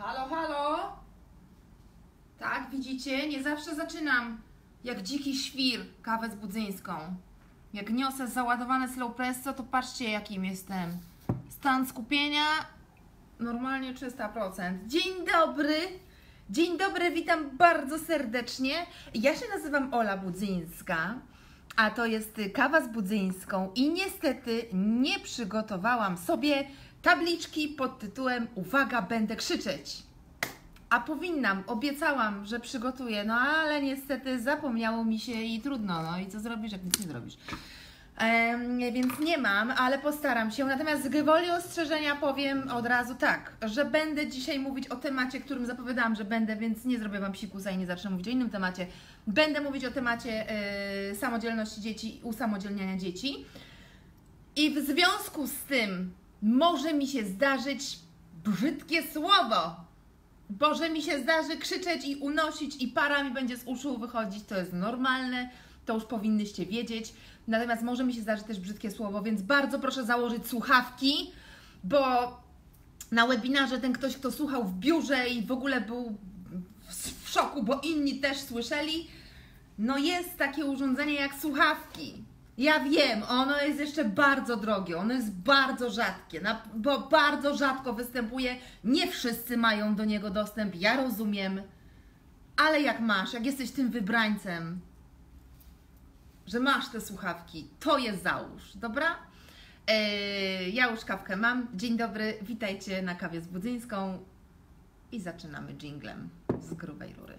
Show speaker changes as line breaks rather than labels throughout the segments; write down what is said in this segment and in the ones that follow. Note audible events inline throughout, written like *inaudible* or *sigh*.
Halo, halo? Tak, widzicie? Nie zawsze zaczynam jak dziki świr kawę z budzyńską. Jak niosę załadowane slow presso, to patrzcie jakim jestem. Stan skupienia normalnie 300%. Dzień dobry! Dzień dobry, witam bardzo serdecznie. Ja się nazywam Ola Budzyńska, a to jest kawa z budzyńską i niestety nie przygotowałam sobie tabliczki pod tytułem Uwaga, będę krzyczeć. A powinnam, obiecałam, że przygotuję, no ale niestety zapomniało mi się i trudno, no i co zrobisz, jak nic nie zrobisz. Em, więc nie mam, ale postaram się. Natomiast z gwoli ostrzeżenia powiem od razu tak, że będę dzisiaj mówić o temacie, którym zapowiadałam, że będę, więc nie zrobię Wam psikusa i nie zacznę mówić o innym temacie. Będę mówić o temacie y, samodzielności dzieci i usamodzielniania dzieci. I w związku z tym może mi się zdarzyć brzydkie słowo. Boże mi się zdarzy krzyczeć i unosić i para mi będzie z uszu wychodzić, to jest normalne, to już powinnyście wiedzieć. Natomiast może mi się zdarzyć też brzydkie słowo, więc bardzo proszę założyć słuchawki, bo na webinarze ten ktoś, kto słuchał w biurze i w ogóle był w szoku, bo inni też słyszeli, no jest takie urządzenie jak słuchawki. Ja wiem, ono jest jeszcze bardzo drogie, ono jest bardzo rzadkie, bo bardzo rzadko występuje. Nie wszyscy mają do niego dostęp, ja rozumiem, ale jak masz, jak jesteś tym wybrańcem, że masz te słuchawki, to je załóż, dobra? Eee, ja już kawkę mam. Dzień dobry, witajcie na kawie z Budzyńską i zaczynamy jinglem z grubej rury.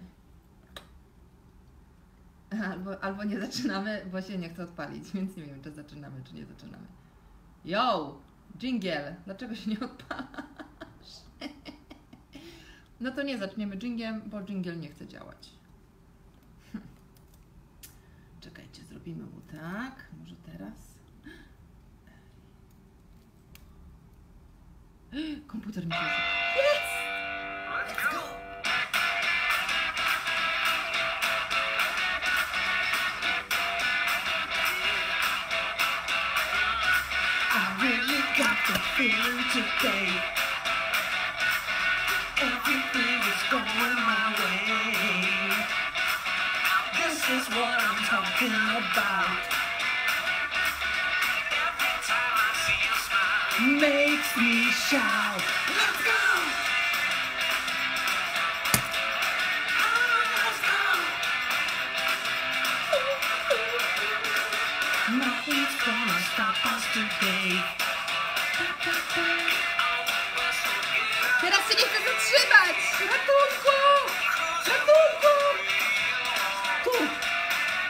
*laughs* Albo, albo nie zaczynamy, bo się nie chce odpalić, *laughs* więc nie wiem, czy zaczynamy, czy nie zaczynamy. Yo! Jingle! Dlaczego się nie odpalasz? *laughs* No to nie zaczniemy jinglem, bo jingle nie chce działać. Czekajcie, zrobimy mu tak. Może teraz. *gasps* Komputer mi się. Yes! Let's go! Really got the feeling today. Everything is going my way. This is what I'm talking about. Every time I see you smile, Makes me shout. Teraz się nie chcę zatrzymać! Ratunku! Ratunku! Tu!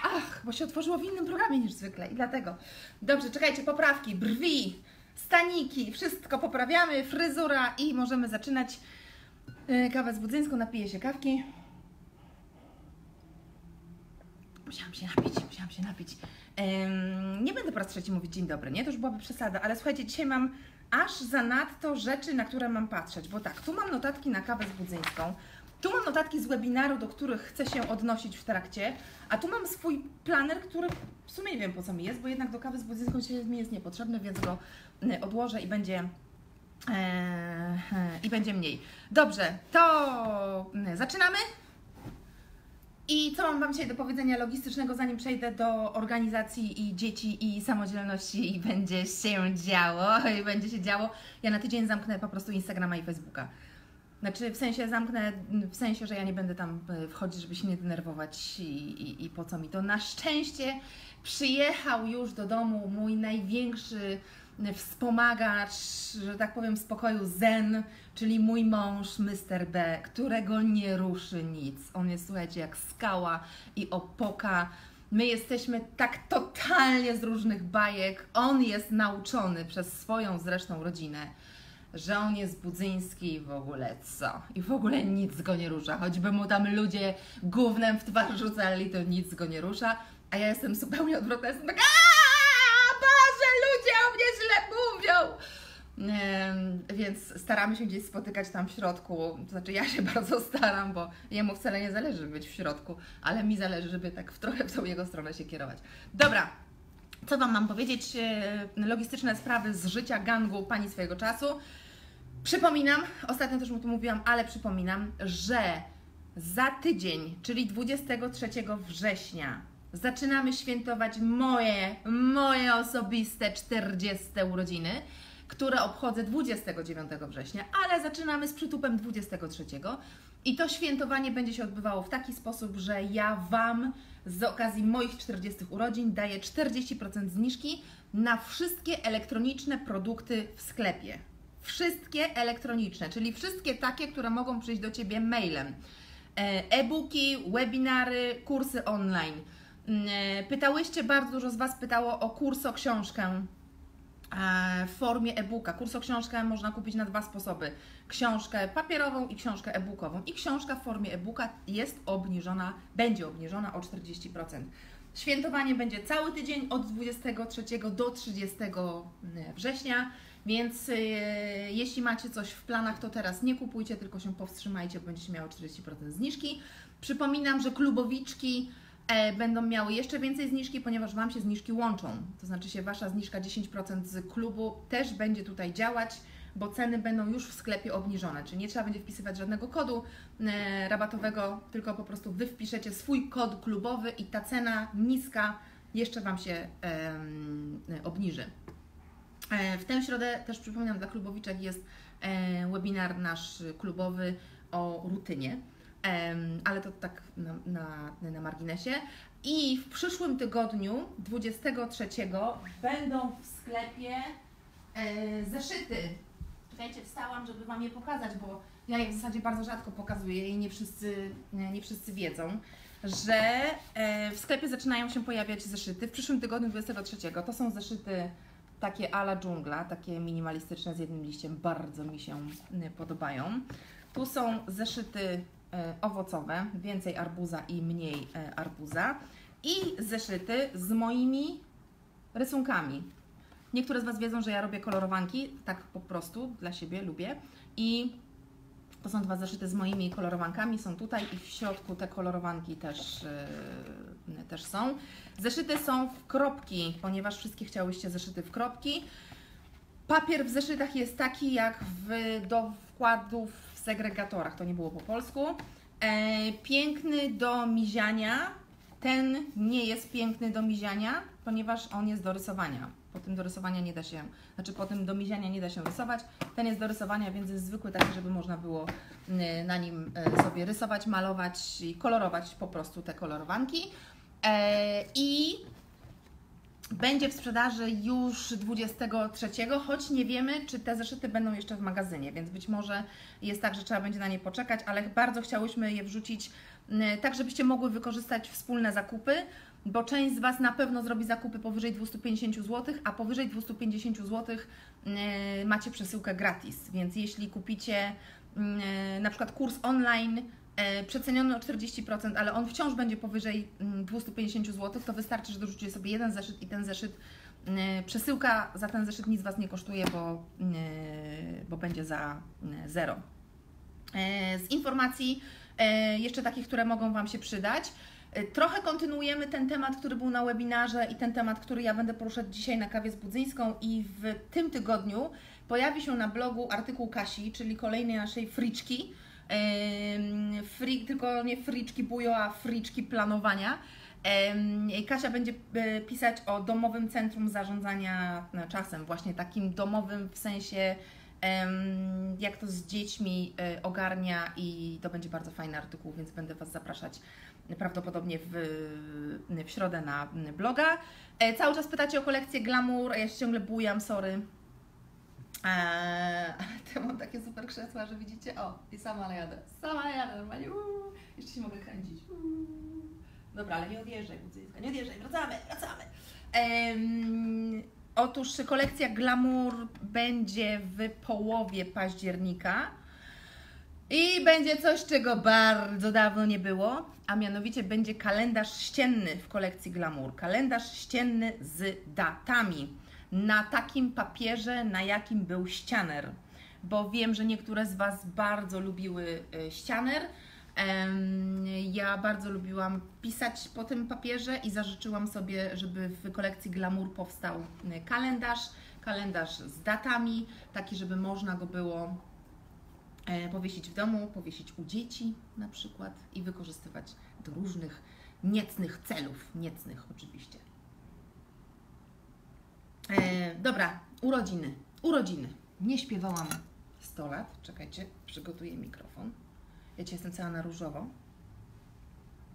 Ach, bo się otworzyło w innym programie niż zwykle i dlatego. Dobrze, czekajcie, poprawki, brwi, staniki, wszystko poprawiamy, fryzura i możemy zaczynać. Yy, Kawę z budzyńską, napiję się kawki. Musiałam się napić, musiałam się napić. Ym, nie będę po raz trzeci mówić dzień dobry, nie? To już byłaby przesada, ale słuchajcie, dzisiaj mam aż zanadto rzeczy, na które mam patrzeć, bo tak, tu mam notatki na kawę z budzyńską, tu mam notatki z webinaru, do których chcę się odnosić w trakcie, a tu mam swój planer, który w sumie nie wiem po co mi jest, bo jednak do kawy z budzyńską się mi jest niepotrzebny, więc go y, odłożę i będzie e, i będzie mniej. Dobrze, to zaczynamy. I co mam Wam dzisiaj do powiedzenia logistycznego, zanim przejdę do organizacji i dzieci i samodzielności i będzie się działo, i będzie się działo. Ja na tydzień zamknę po prostu Instagrama i Facebooka. Znaczy w sensie zamknę, w sensie, że ja nie będę tam e, wchodzić, żeby się nie denerwować i, i, i po co mi to. Na szczęście przyjechał już do domu mój największy wspomagacz, że tak powiem, spokoju zen, czyli mój mąż, Mr. B, którego nie ruszy nic. On jest, słuchajcie, jak skała i opoka. My jesteśmy tak totalnie z różnych bajek. On jest nauczony przez swoją zresztą rodzinę, że on jest budzyński i w ogóle co? I w ogóle nic go nie rusza. Choćby mu tam ludzie gównem w twarz rzucali, to nic go nie rusza. A ja jestem zupełnie odwrotna. Jestem taka Więc staramy się gdzieś spotykać tam w środku. To znaczy, ja się *laughs* bardzo staram, bo jemu wcale nie zależy być w środku, ale mi zależy, żeby tak w trochę w tą jego stronę się kierować. Dobra, co Wam mam powiedzieć? Logistyczne sprawy z życia gangu pani swojego czasu. Przypominam, ostatnio też mu to mówiłam, ale przypominam, że za tydzień, czyli 23 września, zaczynamy świętować moje, moje osobiste 40 urodziny, które obchodzę 29 września, ale zaczynamy z przytupem 23. I to świętowanie będzie się odbywało w taki sposób, że ja Wam z okazji moich 40 urodzin daję 40% zniżki na wszystkie elektroniczne produkty w sklepie. Wszystkie elektroniczne, czyli wszystkie takie, które mogą przyjść do Ciebie mailem. E, E-booki, webinary, kursy online. Mm, e, pytałyście, bardzo dużo z Was pytało o kurs, o książkę w formie e-booka. Kurs o książkę można kupić na dwa sposoby. Książkę papierową i książkę e-bookową. I książka w formie e-booka jest obniżona, będzie obniżona o 40%. Świętowanie będzie cały tydzień od 23 do 30 września, więc yy, jeśli macie coś w planach, to teraz nie kupujcie, tylko się powstrzymajcie, bo będziecie miały 40% zniżki. Przypominam, że klubowiczki e, będą miały jeszcze więcej zniżki, ponieważ Wam się zniżki łączą. To znaczy się Wasza zniżka 10% z klubu też będzie tutaj działać, bo ceny będą już w sklepie obniżone, czyli nie trzeba będzie wpisywać żadnego kodu e, rabatowego, tylko po prostu Wy wpiszecie swój kod klubowy i ta cena niska jeszcze Wam się e, obniży. E, w tę środę też przypominam dla klubowiczek jest e, webinar nasz klubowy o rutynie, ale to tak na, na, na marginesie. I w przyszłym tygodniu, 23, będą w sklepie e, zeszyty. Czekajcie, wstałam, żeby Wam je pokazać, bo ja je w zasadzie bardzo rzadko pokazuję i nie wszyscy, nie wszyscy wiedzą, że w sklepie zaczynają się pojawiać zeszyty. W przyszłym tygodniu, 23, to są zeszyty takie ala dżungla, takie minimalistyczne z jednym liściem, bardzo mi się podobają. Tu są zeszyty owocowe, więcej arbuza i mniej y, arbuza. I zeszyty z moimi rysunkami. Niektóre z Was wiedzą, że ja robię kolorowanki, tak po prostu dla siebie lubię. I to są dwa zeszyty z moimi kolorowankami, są tutaj i w środku te kolorowanki też, yy, też są. Zeszyty są w kropki, ponieważ wszystkie chciałyście zeszyty w kropki. Papier w zeszytach jest taki jak w, do wkładów segregatorach, to nie było po polsku. E, piękny do miziania, ten nie jest piękny do miziania, ponieważ on jest do rysowania. Po tym do rysowania nie da się, znaczy po tym do miziania nie da się rysować. Ten jest do rysowania, więc jest zwykły taki, żeby można było y, na nim y, sobie rysować, malować i kolorować po prostu te kolorowanki. E, I będzie w sprzedaży już 23, choć nie wiemy, czy te zeszyty będą jeszcze w magazynie, więc być może jest tak, że trzeba będzie na nie poczekać, ale bardzo chciałyśmy je wrzucić y, tak, żebyście mogły wykorzystać wspólne zakupy bo część z Was na pewno zrobi zakupy powyżej 250 zł, a powyżej 250 zł yy, macie przesyłkę gratis. Więc jeśli kupicie yy, na przykład kurs online przeceniony o 40%, ale on wciąż będzie powyżej 250 mm, zł, to wystarczy, że dorzucicie sobie jeden zeszyt i ten zeszyt yy, przesyłka za ten zeszyt nic Was nie kosztuje, bo, yy, bo będzie za zero. Z informacji jeszcze takich, które mogą Wam się przydać. Y, trochę kontynuujemy ten temat, który był na webinarze i ten temat, który ja będę poruszać dzisiaj na kawie z Budzyńską i w tym tygodniu pojawi się na blogu artykuł Kasi, czyli kolejnej naszej friczki, Free, tylko nie friczki bujo, a friczki planowania. Kasia będzie y, pisać o domowym centrum zarządzania no, czasem, właśnie takim domowym w sensie jak to z dziećmi y, ogarnia i to będzie bardzo fajny artykuł, więc będę Was zapraszać prawdopodobnie w, w środę na bloga. E, cały czas pytacie o kolekcję Glamour, ja się ciągle bujam, sorry. Eee, *laughs* to mam takie super krzesła, że widzicie, o, i sama jadę, sama jadę normalnie, uuu, jeszcze się mogę kręcić. Uuu. Dobra, ale nie odjeżdżaj, Budzyńska, nie odjeżdżaj, wracamy, wracamy. Ehm, otóż kolekcja Glamour będzie w połowie października. I będzie coś, czego bardzo dawno nie było, a mianowicie będzie kalendarz ścienny w kolekcji Glamour. Kalendarz ścienny z datami na takim papierze, na jakim był ścianer. Bo wiem, że niektóre z Was bardzo lubiły e, ścianer. Ja bardzo lubiłam pisać po tym papierze i zażyczyłam sobie, żeby w kolekcji Glamour powstał e, kalendarz, kalendarz z datami, taki, żeby można go było e, powiesić w domu, powiesić u dzieci na przykład i wykorzystywać do różnych niecnych celów, niecnych oczywiście. E, dobra, urodziny. Urodziny. Nie śpiewałam 100 lat. Czekajcie, przygotuję mikrofon. Ja dzisiaj jestem cała na różowo.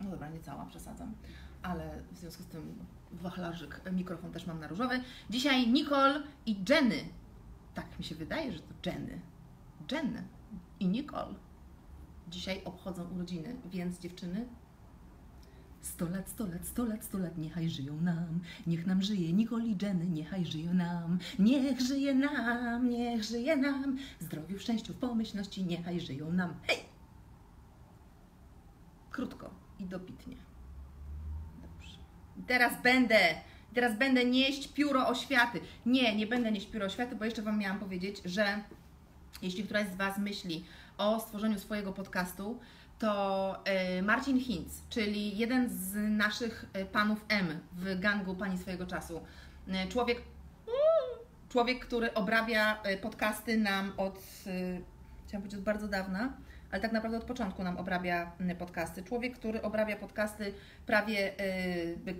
No dobra, nie cała, przesadzam. Ale w związku z tym wachlarzyk, mikrofon też mam na różowy. Dzisiaj Nicole i Jenny. Tak mi się wydaje, że to Jenny. Jenny i Nicole. Dzisiaj obchodzą urodziny, więc dziewczyny, Sto lat, sto lat, sto lat, sto lat, niechaj żyją nam, niech nam żyje Nicole i Jenny, niechaj żyją nam, niech żyje nam, niech żyje nam, zdrowiu, szczęściu, pomyślności, niechaj żyją nam. Hej! Krótko i dobitnie. Dobrze. Teraz będę, teraz będę nieść pióro oświaty. Nie, nie będę nieść pióro oświaty, bo jeszcze Wam miałam powiedzieć, że jeśli któraś z Was myśli o stworzeniu swojego podcastu, to e, Marcin Hinz, czyli jeden z naszych e, panów M w gangu Pani swojego czasu. E, człowiek, człowiek, który obrabia podcasty nam od, chciałam powiedzieć, od bardzo dawna, ale tak naprawdę od początku nam obrabia podcasty. Człowiek, który obrabia podcasty prawie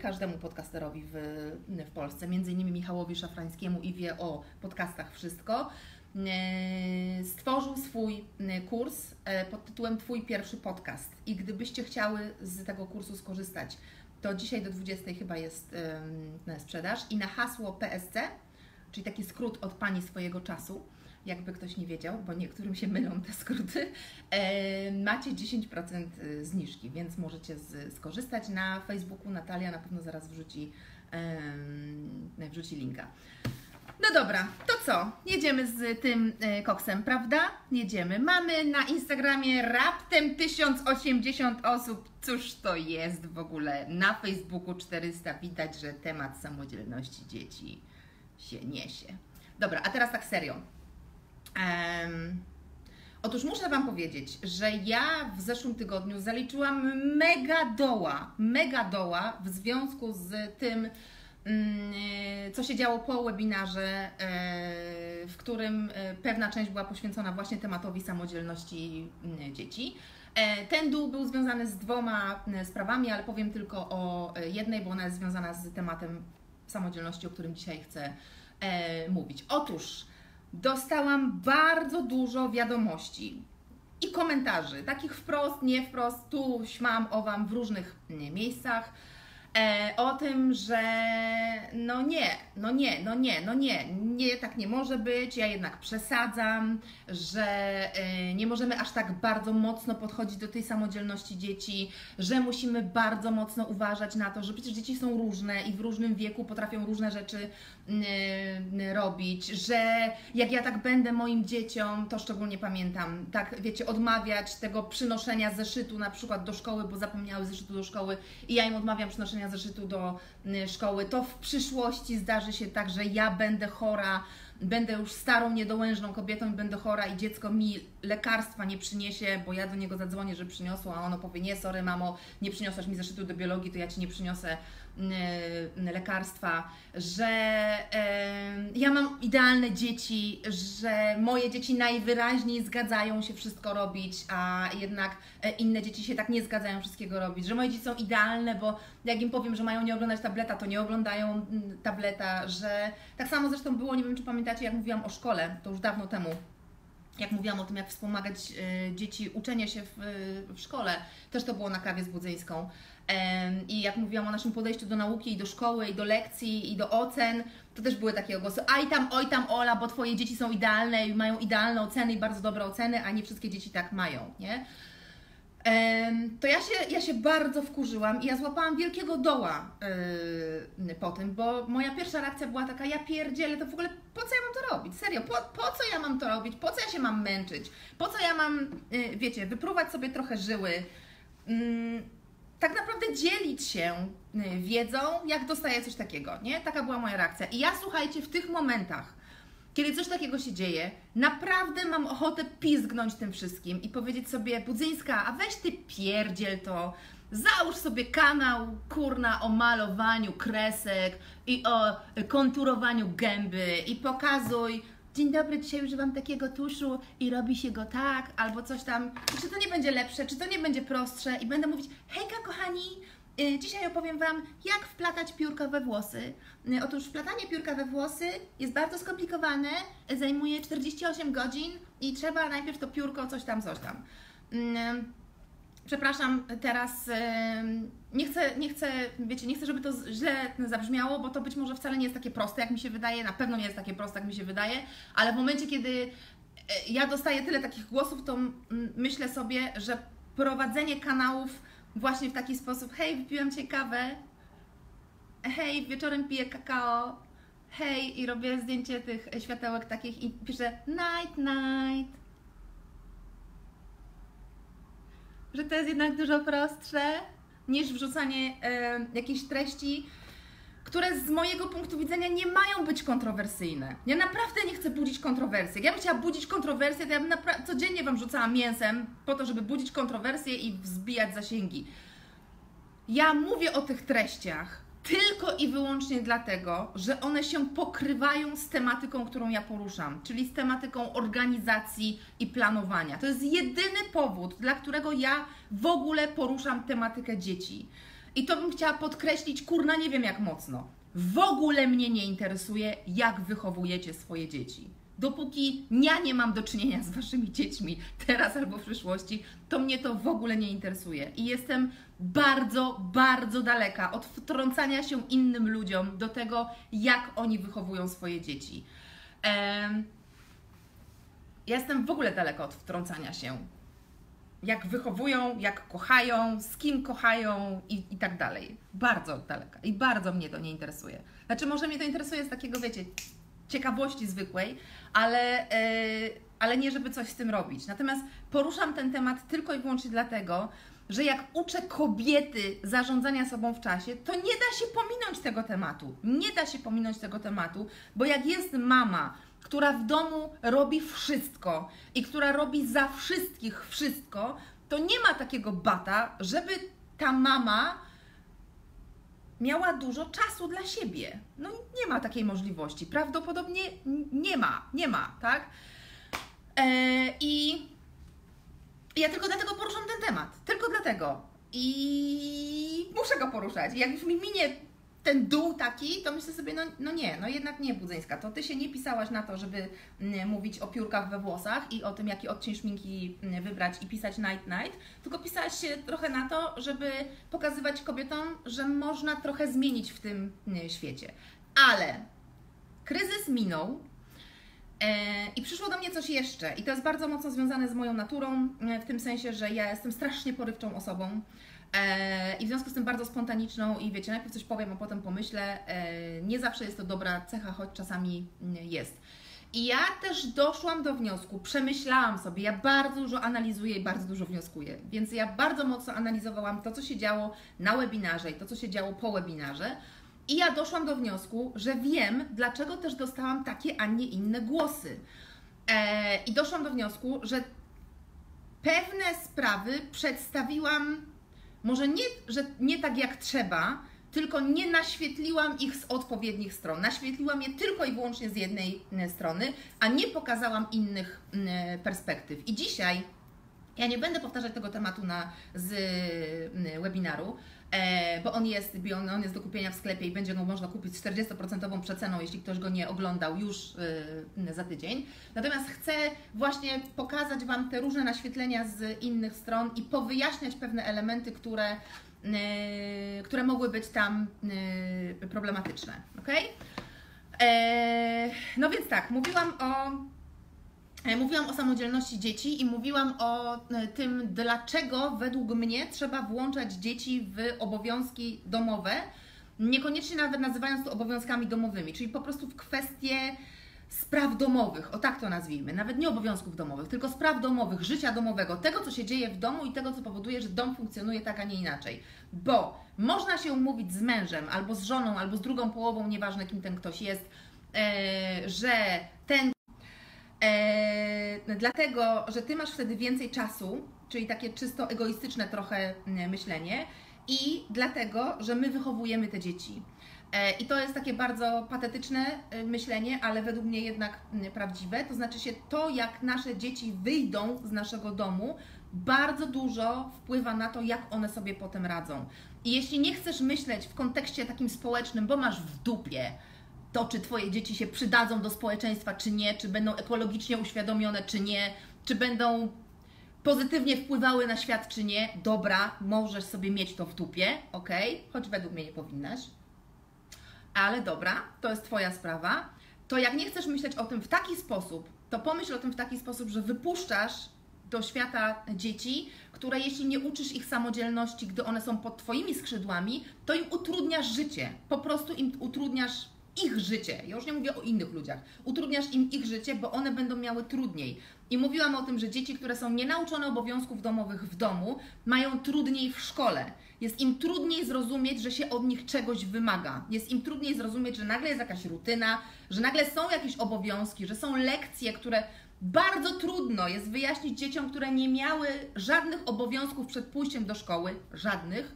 każdemu podcasterowi w, w Polsce, między innymi Michałowi Szafrańskiemu i wie o podcastach wszystko. E, stworzył swój e, kurs e, pod tytułem Twój pierwszy podcast. I gdybyście chciały z tego kursu skorzystać, to dzisiaj do 20 chyba jest sprzedaż i na hasło PSC, czyli taki skrót od Pani swojego czasu, jakby ktoś nie wiedział, bo niektórym się mylą te skróty, macie 10% zniżki, więc możecie skorzystać na Facebooku. Natalia na pewno zaraz wrzuci, wrzuci linka. No dobra, to co? Jedziemy z tym e, koksem, prawda? Jedziemy. Mamy na Instagramie raptem 1080 osób. Cóż to jest w ogóle? Na Facebooku 400. Widać, że temat samodzielności dzieci się niesie. Dobra, a teraz tak serio. Um, otóż muszę Wam powiedzieć, że ja w zeszłym tygodniu zaliczyłam mega doła, mega doła w związku z tym, co się działo po webinarze, e, w którym e, pewna część była poświęcona właśnie tematowi samodzielności mm, dzieci. E, ten dół był związany z dwoma mm, sprawami, ale powiem tylko o jednej, bo ona jest związana z tematem samodzielności, o którym dzisiaj chcę mówić. Otóż dostałam bardzo dużo wiadomości i komentarzy, takich wprost, nie wprost, tu śmam o Wam w różnych miejscach o tym, że no nie, no nie, no nie, no nie, nie, tak nie może być, ja jednak przesadzam, że e, nie możemy aż tak bardzo mocno podchodzić do tej samodzielności dzieci, że musimy bardzo mocno uważać na to, że przecież dzieci są różne i w różnym wieku potrafią różne rzeczy robić, że jak ja tak będę moim dzieciom, to szczególnie pamiętam, tak wiecie, odmawiać tego przynoszenia zeszytu na przykład do szkoły, bo zapomniały zeszytu do szkoły i ja im odmawiam przynoszenia zeszytu do y, szkoły, to w przyszłości zdarzy się tak, że ja będę chora, będę już starą, niedołężną kobietą i będę chora i dziecko mi lekarstwa nie przyniesie, bo ja do niego zadzwonię, że przyniosło, a ono powie, nie, sorry mamo, nie przyniosłaś mi zeszytu do biologii, to ja Ci nie przyniosę Y, lekarstwa, że ja mam idealne dzieci, że moje dzieci najwyraźniej zgadzają się wszystko robić, a jednak e, inne dzieci się tak nie zgadzają wszystkiego robić, że moje dzieci są idealne, bo jak im powiem, że mają nie oglądać tableta, to nie oglądają mm, tableta, że tak samo zresztą było, nie wiem czy pamiętacie, jak mówiłam o szkole, to już dawno temu, jak mówiłam o tym, jak wspomagać e, dzieci uczenie się w, w szkole, też to było na kawie z Budzyńską. I jak mówiłam o naszym podejściu do nauki i do szkoły, i do lekcji, i do ocen, to też były takie głosy, aj tam, oj tam Ola, bo Twoje dzieci są idealne i mają idealne oceny i bardzo dobre oceny, a nie wszystkie dzieci tak mają, nie? To ja się, ja się bardzo wkurzyłam i ja złapałam wielkiego doła yy, po tym, bo moja pierwsza reakcja była taka, ja pierdzielę, to w ogóle po co ja mam to robić? Serio, po, po co ja mam to robić? Po co ja się mam męczyć? Po co ja mam, yy, wiecie, wypruwać sobie trochę żyły? Yy, tak naprawdę dzielić się y, wiedzą, jak dostaję coś takiego, nie? Taka była moja reakcja. I ja słuchajcie, w tych momentach, kiedy coś takiego się dzieje, naprawdę mam ochotę pizgnąć tym wszystkim i powiedzieć sobie, Budzyńska, a weź ty pierdziel to, załóż sobie kanał, kurna, o malowaniu kresek i o konturowaniu gęby i pokazuj dzień dobry, dzisiaj używam takiego tuszu i robi się go tak, albo coś tam. Czy to nie będzie lepsze, czy to nie będzie prostsze i będę mówić, hejka kochani, Dzisiaj opowiem Wam, jak wplatać piórka we włosy. Y, Otóż wplatanie piórka we włosy jest bardzo skomplikowane, y, zajmuje 48 godzin i trzeba najpierw to piórko coś tam, coś tam. Mm, Przepraszam, teraz nie chcę, nie chcę, wiecie, nie chcę, żeby to źle zabrzmiało, bo to być może wcale nie jest takie proste, jak mi się wydaje, na pewno nie jest takie proste, jak mi się wydaje, ale w momencie, kiedy ja dostaję tyle takich głosów, to myślę sobie, że prowadzenie kanałów właśnie w taki sposób, hej, wypiłam Cię kawę, hej, wieczorem piję kakao, hej, i robię zdjęcie tych światełek takich i piszę night, night, że to jest jednak dużo prostsze niż wrzucanie e, jakichś treści, które z mojego punktu widzenia nie mają być kontrowersyjne. Ja naprawdę nie chcę budzić kontrowersji. Jak ja bym chciała budzić kontrowersje, to ja bym codziennie Wam rzucała mięsem po to, żeby budzić kontrowersje i wzbijać zasięgi. Ja mówię o tych treściach tylko i wyłącznie dlatego, że one się pokrywają z tematyką, którą ja poruszam, czyli z tematyką organizacji i planowania. To jest jedyny powód, dla którego ja w ogóle poruszam tematykę dzieci. I to bym chciała podkreślić, kurna, nie wiem jak mocno. W ogóle mnie nie interesuje, jak wychowujecie swoje dzieci. Dopóki ja nie mam do czynienia z waszymi dziećmi, teraz albo w przyszłości, to mnie to w ogóle nie interesuje. I jestem bardzo, bardzo daleka od wtrącania się innym ludziom do tego, jak oni wychowują swoje dzieci. Em, ja jestem w ogóle daleka od wtrącania się. Jak wychowują, jak kochają, z kim kochają i, i tak dalej. Bardzo daleka i bardzo mnie to nie interesuje. Znaczy, może mnie to interesuje z takiego, wiecie, ciekawości zwykłej, ale, yy, ale nie żeby coś z tym robić. Natomiast poruszam ten temat tylko i wyłącznie dlatego, że jak uczę kobiety zarządzania sobą w czasie, to nie da się pominąć tego tematu. Nie da się pominąć tego tematu, bo jak jest mama, która w domu robi wszystko i która robi za wszystkich wszystko, to nie ma takiego bata, żeby ta mama miała dużo czasu dla siebie. No nie ma takiej możliwości. Prawdopodobnie nie ma, nie ma, tak? E, I ja tylko dlatego poruszam ten temat. Tylko dlatego. I muszę go poruszać. Jak już mi minie ten dół taki, to myślę sobie, no, no nie, no jednak nie, Budzyńska, to Ty się nie pisałaś na to, żeby mm, mówić o piórkach we włosach i o tym, jaki odcień szminki mm, wybrać i pisać night night, tylko pisałaś się trochę na to, żeby pokazywać kobietom, że można trochę zmienić w tym mm, świecie. Ale kryzys minął, E, I przyszło do mnie coś jeszcze, i to jest bardzo mocno związane z moją naturą, e, w tym sensie, że ja jestem strasznie porywczą osobą i w związku z tym bardzo spontaniczną i wiecie, najpierw coś powiem, a potem pomyślę. E, nie zawsze jest to dobra cecha, choć czasami mm, jest. I ja też doszłam do wniosku, przemyślałam sobie, ja bardzo dużo analizuję i bardzo dużo wnioskuję, więc ja bardzo mocno analizowałam to, co się działo na webinarze i to, co się działo po webinarze. I ja doszłam do wniosku, że wiem, dlaczego też dostałam takie, a nie inne głosy. E, I doszłam do wniosku, że pewne sprawy przedstawiłam, może nie, że nie tak jak trzeba, tylko nie naświetliłam ich z odpowiednich stron. Naświetliłam je tylko i wyłącznie z jednej e, strony, a nie pokazałam innych e, perspektyw. I dzisiaj ja nie będę powtarzać tego tematu na, z webinaru, bo on jest, on, jest do kupienia w sklepie i będzie go można kupić z 40% przeceną, jeśli ktoś go nie oglądał już e, za tydzień. Natomiast chcę właśnie pokazać Wam te różne naświetlenia z innych stron i powyjaśniać pewne elementy, które, e, które mogły być tam e, problematyczne. ok? E, no więc tak, mówiłam o E, Mówiłam o samodzielności dzieci i mówiłam o e, tym, dlaczego według mnie trzeba włączać dzieci w obowiązki domowe, niekoniecznie nawet nazywając to obowiązkami domowymi, czyli po prostu w kwestie spraw domowych, o tak to nazwijmy, nawet nie obowiązków domowych, tylko spraw domowych, życia domowego, tego, co się dzieje w domu i tego, co powoduje, że dom funkcjonuje tak, a nie inaczej. Bo można się umówić z mężem, albo z żoną, albo z drugą połową, nieważne kim ten ktoś jest, e, że ten E, dlatego, że ty masz wtedy więcej czasu, czyli takie czysto egoistyczne trochę myślenie, i dlatego, że my wychowujemy te dzieci. E, I to jest takie bardzo patetyczne e, myślenie, ale według mnie jednak prawdziwe. To znaczy się to, jak nasze dzieci wyjdą z naszego domu, bardzo dużo wpływa na to, jak one sobie potem radzą. I jeśli nie chcesz myśleć w kontekście takim społecznym, bo masz w dupie to, czy Twoje dzieci się przydadzą do społeczeństwa, czy nie, czy będą ekologicznie uświadomione, czy nie, czy będą pozytywnie wpływały na świat, czy nie, dobra, możesz sobie mieć to w dupie, ok? Choć według mnie nie powinnaś. Ale dobra, to jest Twoja sprawa. To jak nie chcesz myśleć o tym w taki sposób, to pomyśl o tym w taki sposób, że wypuszczasz do świata dzieci, które jeśli nie uczysz ich samodzielności, gdy one są pod Twoimi skrzydłami, to im utrudniasz życie. Po prostu im utrudniasz ich życie. Ja już nie mówię o innych ludziach. Utrudniasz im ich życie, bo one będą miały trudniej. I mówiłam o tym, że dzieci, które są nienauczone obowiązków domowych w domu, mają trudniej w szkole. Jest im trudniej zrozumieć, że się od nich czegoś wymaga. Jest im trudniej zrozumieć, że nagle jest jakaś rutyna, że nagle są jakieś obowiązki, że są lekcje, które bardzo trudno jest wyjaśnić dzieciom, które nie miały żadnych obowiązków przed pójściem do szkoły, żadnych,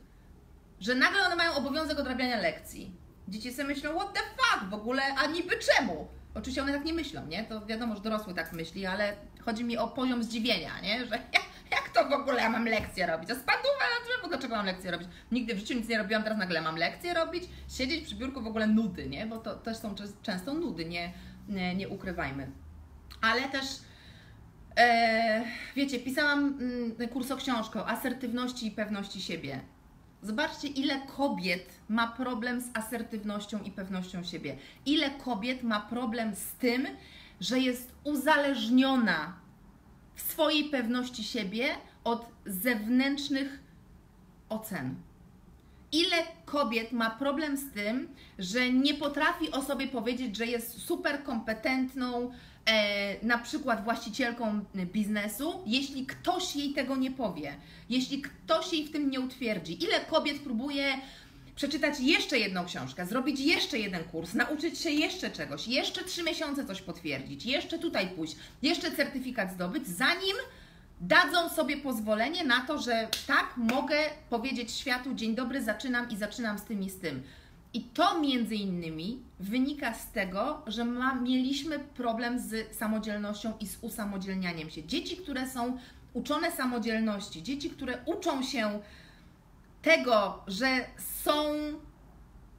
że nagle one mają obowiązek odrabiania lekcji. Dzieci sobie myślą, what the fuck w ogóle, a niby czemu? Oczywiście one tak nie myślą, nie? To wiadomo, że dorosły tak myśli, ale chodzi mi o poziom zdziwienia, nie? Że *laughs* jak, jak to w ogóle ja mam lekcję robić? A spadówę na drzewo, dlaczego mam lekcję robić? Nigdy w życiu nic nie robiłam, teraz nagle mam lekcję robić? Siedzieć przy biurku w ogóle nudy, nie? Bo to też są często nudy, nie, nie, nie ukrywajmy. Ale też e, wiecie, pisałam mm, kurs o książkę o asertywności i pewności siebie. Zobaczcie, ile kobiet ma problem z asertywnością i pewnością siebie. Ile kobiet ma problem z tym, że jest uzależniona w swojej pewności siebie od zewnętrznych ocen. Ile kobiet ma problem z tym, że nie potrafi o sobie powiedzieć, że jest super kompetentną, na przykład właścicielką biznesu, jeśli ktoś jej tego nie powie, jeśli ktoś jej w tym nie utwierdzi. Ile kobiet próbuje przeczytać jeszcze jedną książkę, zrobić jeszcze jeden kurs, nauczyć się jeszcze czegoś, jeszcze trzy miesiące coś potwierdzić, jeszcze tutaj pójść, jeszcze certyfikat zdobyć, zanim dadzą sobie pozwolenie na to, że tak, mogę powiedzieć światu: Dzień dobry, zaczynam i zaczynam z tym i z tym. I to między innymi wynika z tego, że ma, mieliśmy problem z samodzielnością i z usamodzielnianiem się. Dzieci, które są uczone samodzielności, dzieci, które uczą się tego, że są,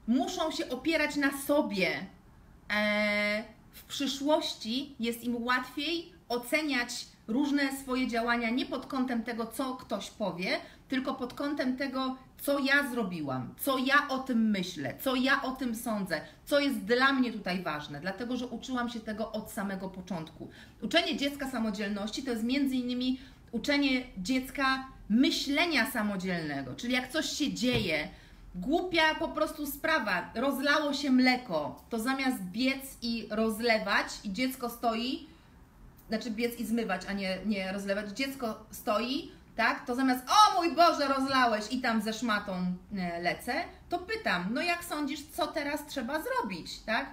muszą się opierać na sobie, e, w przyszłości jest im łatwiej oceniać różne swoje działania nie pod kątem tego, co ktoś powie, tylko pod kątem tego, co ja zrobiłam, co ja o tym myślę, co ja o tym sądzę, co jest dla mnie tutaj ważne, dlatego że uczyłam się tego od samego początku. Uczenie dziecka samodzielności to jest między innymi uczenie dziecka myślenia samodzielnego, czyli jak coś się dzieje, głupia po prostu sprawa, rozlało się mleko, to zamiast biec i rozlewać i dziecko stoi, znaczy biec i zmywać, a nie, nie rozlewać, dziecko stoi, tak, to zamiast o mój Boże rozlałeś i tam ze szmatą e, lecę, to pytam, no jak sądzisz, co teraz trzeba zrobić, tak?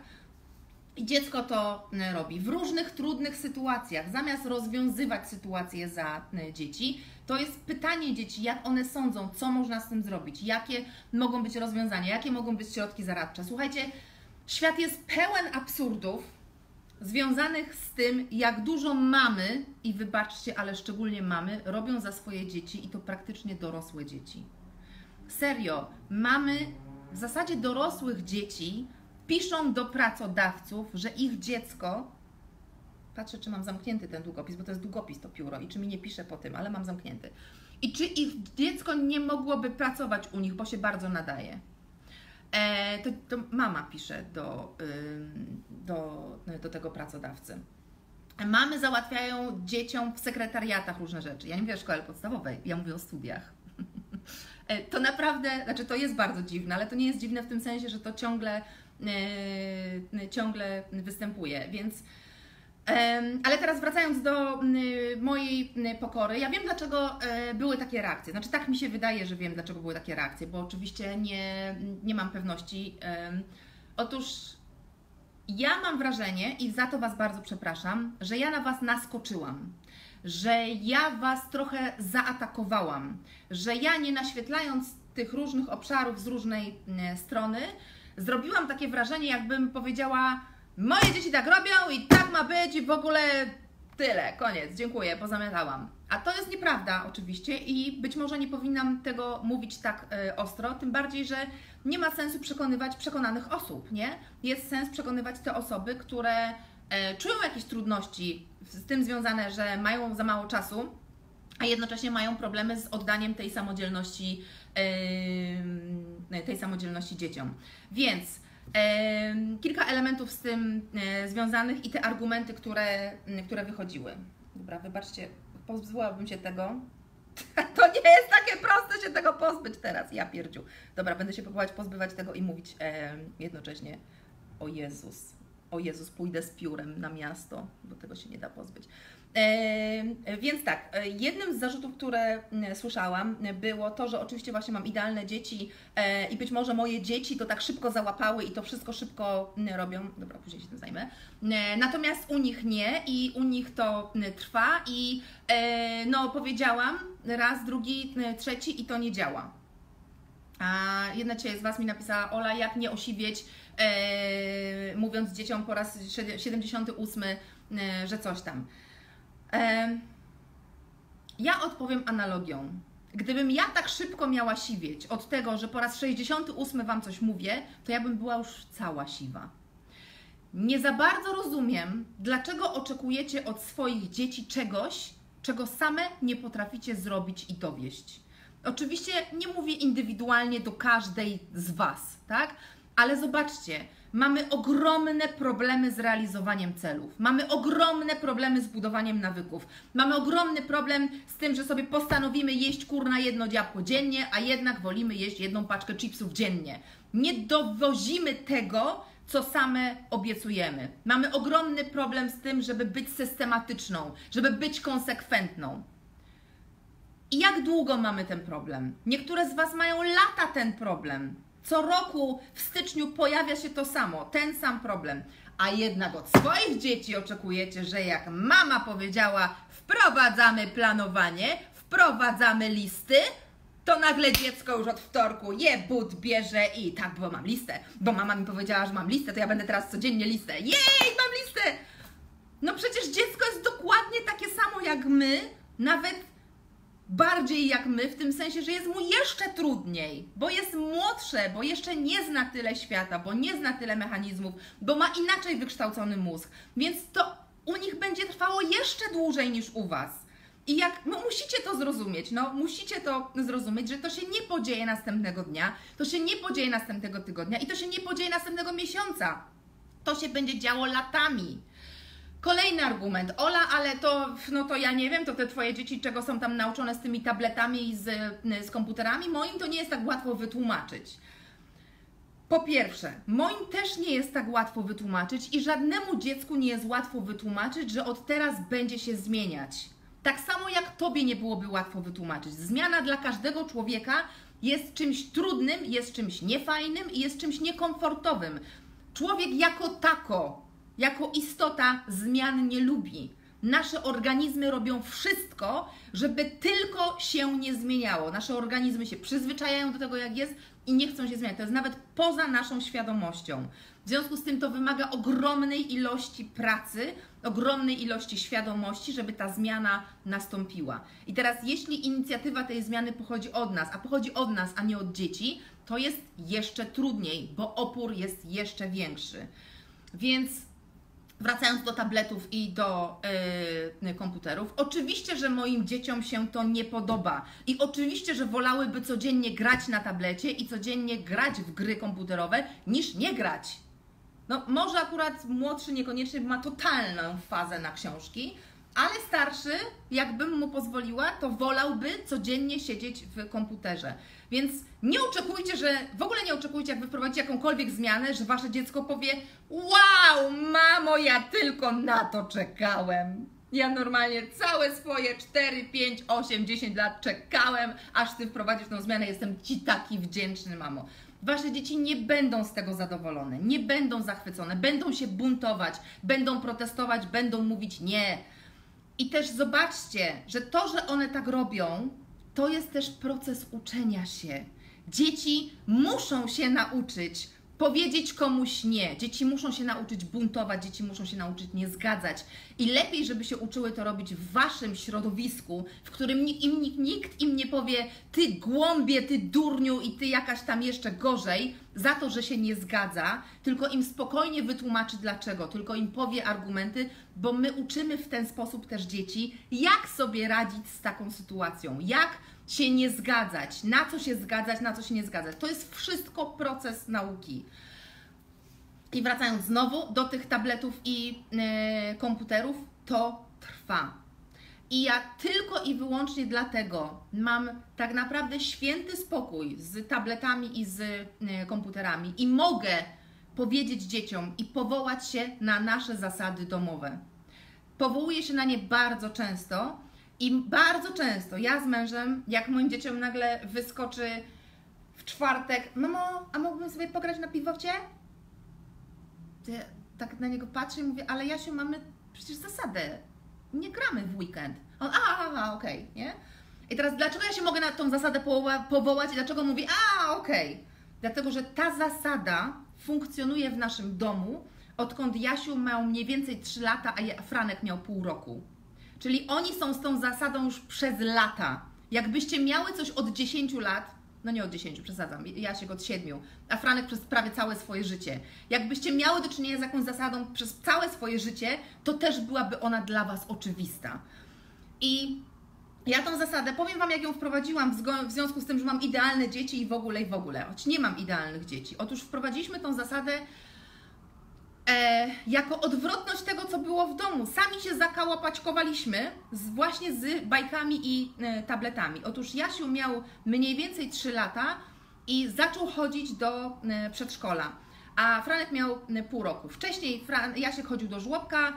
I dziecko to e, robi w różnych trudnych sytuacjach. Zamiast rozwiązywać sytuacje za e, dzieci, to jest pytanie dzieci, jak one sądzą, co można z tym zrobić, jakie mogą być rozwiązania, jakie mogą być środki zaradcze. Słuchajcie, świat jest pełen absurdów związanych z tym, jak dużo mamy, i wybaczcie, ale szczególnie mamy, robią za swoje dzieci i to praktycznie dorosłe dzieci. Serio, mamy w zasadzie dorosłych dzieci, piszą do pracodawców, że ich dziecko, patrzę czy mam zamknięty ten długopis, bo to jest długopis to pióro i czy mi nie pisze po tym, ale mam zamknięty. I czy ich dziecko nie mogłoby pracować u nich, bo się bardzo nadaje. E, to, to, mama pisze do, do, do tego pracodawcy. Mamy załatwiają dzieciom w sekretariatach różne rzeczy. Ja nie mówię o szkole podstawowej, ja mówię o studiach. *laughs* E, to naprawdę, znaczy to jest bardzo dziwne, ale to nie jest dziwne w tym sensie, że to ciągle E, ciągle występuje, więc ale teraz wracając do mojej pokory, ja wiem dlaczego e, były takie reakcje. Znaczy tak mi się wydaje, że wiem dlaczego były takie reakcje, bo oczywiście nie, nie mam pewności. Otóż ja mam wrażenie i za to Was bardzo przepraszam, że ja na Was naskoczyłam, że ja Was trochę zaatakowałam, że ja nie naświetlając tych różnych obszarów z różnej strony, zrobiłam takie wrażenie, jakbym powiedziała: Moje dzieci tak robią i tak ma być, i w ogóle tyle, koniec, dziękuję, pozamiatałam. A to jest nieprawda, oczywiście, i być może nie powinnam tego mówić tak y, ostro, tym bardziej, że nie ma sensu przekonywać przekonanych osób, nie? Jest sens przekonywać te osoby, które y, czują jakieś trudności z tym związane, że mają za mało czasu, a jednocześnie mają problemy z oddaniem tej samodzielności, tej samodzielności dzieciom. Więc kilka elementów z tym yy, związanych i te argumenty, które, które wychodziły. Dobra, wybaczcie, pozbyłabym się tego. *laughs* To nie jest takie proste się tego pozbyć teraz, ja pierdziu. Dobra, będę się próbować pozbywać tego i mówić jednocześnie o Jezus. O Jezus, pójdę z piórem na miasto, bo tego się nie da pozbyć. E, więc tak, e, jednym z zarzutów, które słyszałam, było to, że oczywiście właśnie mam idealne dzieci e, i być może moje dzieci to tak szybko załapały i to wszystko szybko robią. Dobra, później się tym zajmę. Natomiast u nich nie i u nich to trwa i no powiedziałam raz, drugi, trzeci i to nie działa. A jedna z Was mi napisała, Ola, jak nie osiwieć, mówiąc dzieciom po raz 78, że coś tam. Ja odpowiem analogią. Gdybym ja tak szybko miała siwieć od tego, że po raz 68 Wam coś mówię, to ja bym była już cała siwa. Nie za bardzo rozumiem, dlaczego oczekujecie od swoich dzieci czegoś, czego same nie potraficie zrobić i dowieść. Oczywiście nie mówię indywidualnie do każdej z Was, tak? Ale zobaczcie, mamy ogromne problemy z realizowaniem celów. Mamy ogromne problemy z budowaniem nawyków. Mamy ogromny problem z tym, że sobie postanowimy jeść kurna jedno dziabło dziennie, a jednak wolimy jeść jedną paczkę chipsów dziennie. Nie dowozimy tego, co same obiecujemy. Mamy ogromny problem z tym, żeby być systematyczną, żeby być konsekwentną. I jak długo mamy ten problem? Niektóre z Was mają lata ten problem. Co roku w styczniu pojawia się to samo, ten sam problem. A jednak od swoich dzieci oczekujecie, że jak mama powiedziała, wprowadzamy planowanie, wprowadzamy listy, to nagle dziecko już od wtorku je but bierze i tak, bo mam listę, bo mama mi powiedziała, że mam listę, to ja będę teraz codziennie listę. Jej, mam listę! No przecież dziecko jest dokładnie takie samo jak my, nawet bardziej jak my, w tym sensie, że jest mu jeszcze trudniej, bo jest młodsze, bo jeszcze nie zna tyle świata, bo nie zna tyle mechanizmów, bo ma inaczej wykształcony mózg. Więc to u nich będzie trwało jeszcze dłużej niż u Was. I jak, no musicie to zrozumieć, no musicie to zrozumieć, że to się nie podzieje następnego dnia, to się nie podzieje następnego tygodnia i to się nie podzieje następnego miesiąca. To się będzie działo latami. Kolejny argument. Ola, ale to, no to ja nie wiem, to te Twoje dzieci czego są tam nauczone z tymi tabletami i z, z komputerami, moim to nie jest tak łatwo wytłumaczyć. Po pierwsze, moim też nie jest tak łatwo wytłumaczyć i żadnemu dziecku nie jest łatwo wytłumaczyć, że od teraz będzie się zmieniać. Tak samo jak Tobie nie byłoby łatwo wytłumaczyć. Zmiana dla każdego człowieka jest czymś trudnym, jest czymś niefajnym i jest czymś niekomfortowym. Człowiek jako tako jako istota zmian nie lubi. Nasze organizmy robią wszystko, żeby tylko się nie zmieniało. Nasze organizmy się przyzwyczajają do tego, jak jest i nie chcą się zmieniać. To jest nawet poza naszą świadomością. W związku z tym to wymaga ogromnej ilości pracy, ogromnej ilości świadomości, żeby ta zmiana nastąpiła. I teraz, jeśli inicjatywa tej zmiany pochodzi od nas, a pochodzi od nas, a nie od dzieci, to jest jeszcze trudniej, bo opór jest jeszcze większy. Więc wracając do tabletów i do yy, komputerów, oczywiście, że moim dzieciom się to nie podoba i oczywiście, że wolałyby codziennie grać na tablecie i codziennie grać w gry komputerowe niż nie grać. No, może akurat młodszy niekoniecznie, ma totalną fazę na książki, ale starszy, jakbym mu pozwoliła, to wolałby codziennie siedzieć w komputerze. Więc nie oczekujcie, że w ogóle nie oczekujcie, jak wyprowadzicie jakąkolwiek zmianę, że wasze dziecko powie: Wow, mamo, ja tylko na to czekałem. Ja normalnie całe swoje 4, 5, 8, 10 lat czekałem, aż ty wprowadzisz tą zmianę. Jestem ci taki wdzięczny, mamo. Wasze dzieci nie będą z tego zadowolone, nie będą zachwycone, będą się buntować, będą protestować, będą mówić nie. I też zobaczcie, że to, że one tak robią, to jest też proces uczenia się. Dzieci muszą się nauczyć powiedzieć komuś nie. Dzieci muszą się nauczyć buntować, dzieci muszą się nauczyć nie zgadzać. I lepiej, żeby się uczyły to robić w waszym środowisku, w którym nikt im, nikt, nikt im nie powie, ty głąbie, ty durniu i ty jakaś tam jeszcze gorzej, za to, że się nie zgadza, tylko im spokojnie wytłumaczy dlaczego, tylko im powie argumenty, bo my uczymy w ten sposób też dzieci, jak sobie radzić z taką sytuacją, jak się nie zgadzać, na co się zgadzać, na co się nie zgadzać. To jest wszystko proces nauki. I wracając znowu do tych tabletów i yy, komputerów, to trwa. I ja tylko i wyłącznie dlatego mam tak naprawdę święty spokój z tabletami i z yy, komputerami i mogę powiedzieć dzieciom i powołać się na nasze zasady domowe. Powołuję się na nie bardzo często i bardzo często ja z mężem, jak moim dzieciom nagle wyskoczy w czwartek, mamo, a mógłbym sobie pograć na piwowcie? To ja tak na niego patrzę i mówię, ale Jasiu, mamy przecież zasadę, nie gramy w weekend. On, a, a, a okej, okay, nie? I teraz dlaczego ja się mogę na tą zasadę powołać i dlaczego mówi, a, okej? Okay. Dlatego, że ta zasada funkcjonuje w naszym domu, odkąd Jasiu miał mniej więcej 3 lata, a Franek miał pół roku. Czyli oni są z tą zasadą już przez lata. Jakbyście miały coś od 10 lat, no nie od 10, przesadzam, Jasiek od 7, a Franek przez prawie całe swoje życie. Jakbyście miały do czynienia z jakąś zasadą przez całe swoje życie, to też byłaby ona dla Was oczywista. I ja tą zasadę, powiem Wam, jak ją wprowadziłam w związku z tym, że mam idealne dzieci i w ogóle i w ogóle, choć nie mam idealnych dzieci. Otóż wprowadziliśmy tą zasadę e, jako odwrotność tego, co było w domu. Sami się zakałapaćkowaliśmy z, właśnie z bajkami i e, tabletami. Otóż Jasiu miał mniej więcej 3 lata i zaczął chodzić do e, przedszkola, a Franek miał e, pół roku. Wcześniej Fran Jasiek chodził do żłobka,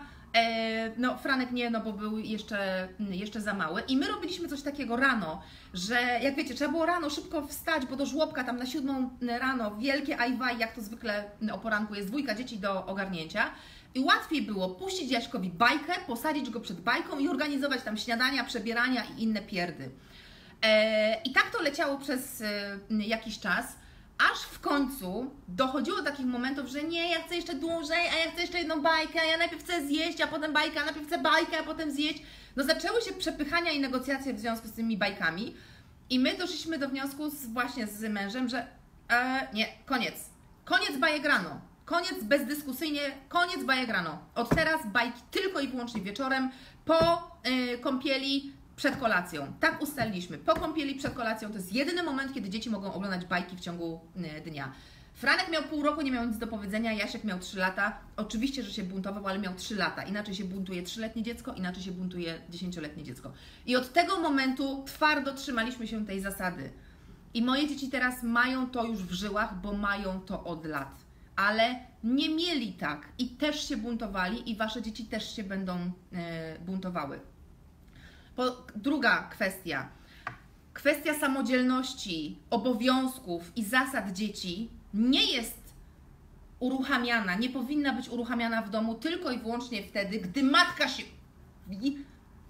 no, Franek nie, no bo był jeszcze, jeszcze za mały. I my robiliśmy coś takiego rano, że jak wiecie, trzeba było rano szybko wstać, bo do żłobka tam na siódmą rano, wielkie ajwaj, jak to zwykle o poranku jest dwójka dzieci do ogarnięcia. I łatwiej było puścić Jaśkowi bajkę, posadzić go przed bajką i organizować tam śniadania, przebierania i inne pierdy. E, I tak to leciało przez jakiś czas aż w końcu dochodziło do takich momentów, że nie, ja chcę jeszcze dłużej, a ja chcę jeszcze jedną bajkę, a ja najpierw chcę zjeść, a potem bajkę, a najpierw chcę bajkę, a potem zjeść. No zaczęły się przepychania i negocjacje w związku z tymi bajkami i my doszliśmy do wniosku z, właśnie z mężem, że e, nie, koniec. Koniec bajek rano. Koniec bezdyskusyjnie, koniec bajek rano. Od teraz bajki tylko i wyłącznie wieczorem, po y, kąpieli, przed kolacją. Tak ustaliliśmy. Po kąpieli przed kolacją to jest jedyny moment, kiedy dzieci mogą oglądać bajki w ciągu e, dnia. Franek miał pół roku, nie miał nic do powiedzenia, Jasiek miał 3 lata. Oczywiście, że się buntował, ale miał 3 lata. Inaczej się buntuje 3-letnie dziecko, inaczej się buntuje 10-letnie dziecko. I od tego momentu twardo trzymaliśmy się tej zasady. I moje dzieci teraz mają to już w żyłach, bo mają to od lat. Ale nie mieli tak i też się buntowali, i wasze dzieci też się będą e, buntowały. Po, druga kwestia. Kwestia samodzielności, obowiązków i zasad dzieci nie jest uruchamiana, nie powinna być uruchamiana w domu tylko i wyłącznie wtedy, gdy matka się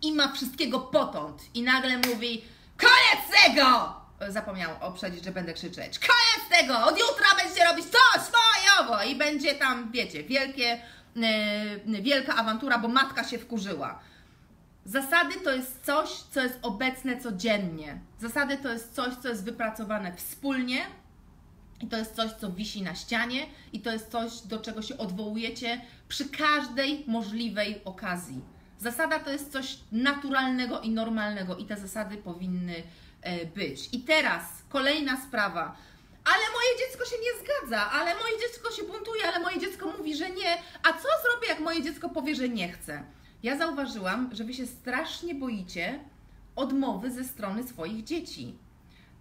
i ma wszystkiego potąd i nagle mówi koniec tego! Zapomniałam oprzedzić, że będę krzyczeć. Koniec tego! Od jutra będziecie robić to swojowo! I będzie tam, wiecie, wielkie, yy, wielka awantura, bo matka się wkurzyła. Zasady to jest coś, co jest obecne codziennie. Zasady to jest coś, co jest wypracowane wspólnie i to jest coś, co wisi na ścianie i to jest coś, do czego się odwołujecie przy każdej możliwej okazji. Zasada to jest coś naturalnego i normalnego i te zasady powinny e, być. I teraz kolejna sprawa. Ale moje dziecko się nie zgadza, ale moje dziecko się buntuje, ale moje dziecko mówi, że nie. A co zrobię, jak moje dziecko powie, że nie chce? Ja zauważyłam, że wy się strasznie boicie odmowy ze strony swoich dzieci.